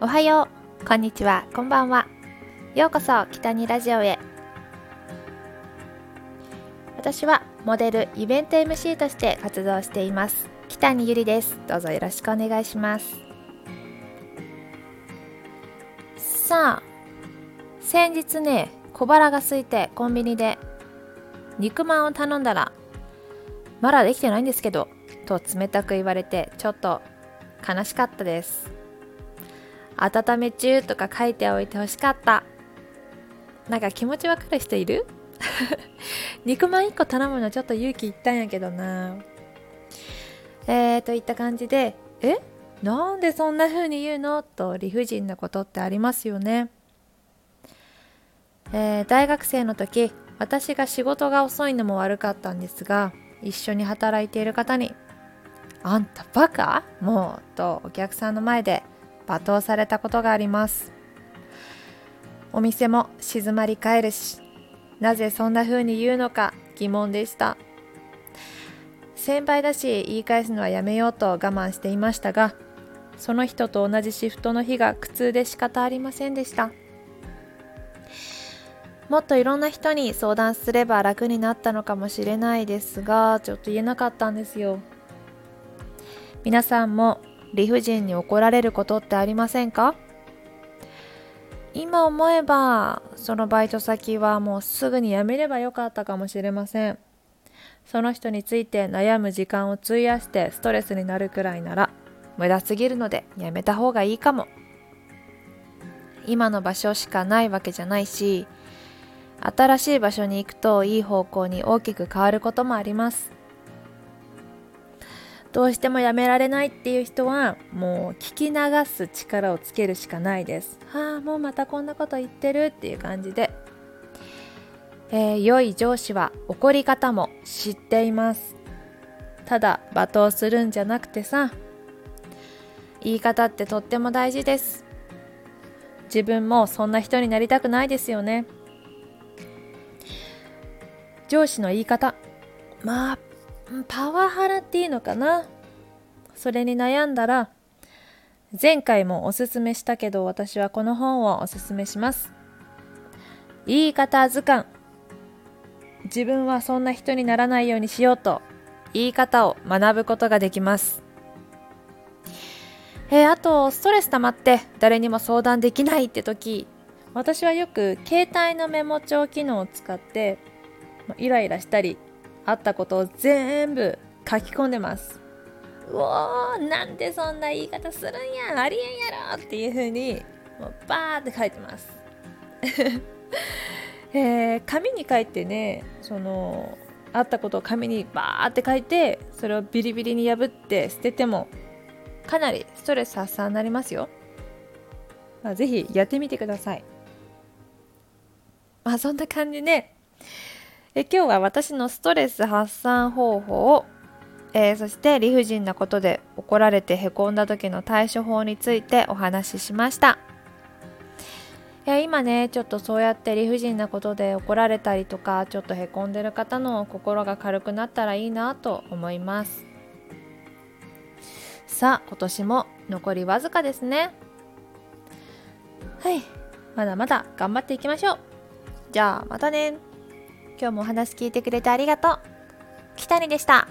おはよう、こんにちは、こんばんは。ようこそ北にラジオへ。私はモデル、イベント MC として活動しています。北にゆりです。どうぞよろしくお願いします。さあ、先日ね、小腹が空いてコンビニで肉まんを頼んだら、まだできてないんですけど、と冷たく言われてちょっと悲しかったです温め中とか書いておいてほしかった。なんか気持ちわかる人いる？肉まん1個頼むのちょっと勇気いったんやけどな。えーといった感じでえ？なんでそんな風に言うの？と理不尽なことってありますよね、えー、大学生の時私が仕事が遅いのも悪かったんですが一緒に働いている方にあんたバカ？もう？とお客さんの前で罵倒されたことがあります。お店も静まり返るしなぜそんな風に言うのか疑問でした。先輩だし言い返すのはやめようと我慢していましたがその人と同じシフトの日が苦痛で仕方ありませんでした。もっといろんな人に相談すれば楽になったのかもしれないですがちょっと言えなかったんですよ。皆さんも理不尽に怒られることってありませんか？今思えばそのバイト先はもうすぐに辞めればよかったかもしれません。その人について悩む時間を費やしてストレスになるくらいなら無駄すぎるのでやめた方がいいかも。今の場所しかないわけじゃないし新しい場所に行くといい方向に大きく変わることもあります。どうしてもやめられないっていう人はもう聞き流す力をつけるしかないです。はあもうまたこんなこと言ってるっていう感じで、えー、良い上司は怒り方も知っています。ただ罵倒するんじゃなくてさ言い方ってとっても大事です。自分もそんな人になりたくないですよね。上司の言い方。まあパワハラっていうのかな。それに悩んだら前回もおすすめしたけど私はこの本をおすすめします。言い方図鑑。自分はそんな人にならないようにしようと言い方を学ぶことができます。えー、あとストレス溜まって誰にも相談できないって時私はよく携帯のメモ帳機能を使ってイライラしたりあったことを全部書き込んでます。うおーなんでそんな言い方するんやありえんやろっていう風にもうバーって書いてます。えー、紙に書いてねそのあったことを紙にバーって書いてそれをビリビリに破って捨ててもかなりストレス発散になりますよ、まあ、ぜひやってみてください。まあそんな感じでえ今日は私のストレス発散方法をえー、そして理不尽なことで怒られてへこんだ時の対処法についてお話ししました。いや今ねちょっとそうやって理不尽なことで怒られたりとかちょっとへこんでる方の心が軽くなったらいいなと思います。さあ今年も残りわずかですね。はい。まだまだ頑張っていきましょう。じゃあまたね。今日もお話聞いてくれてありがとう。北にでした。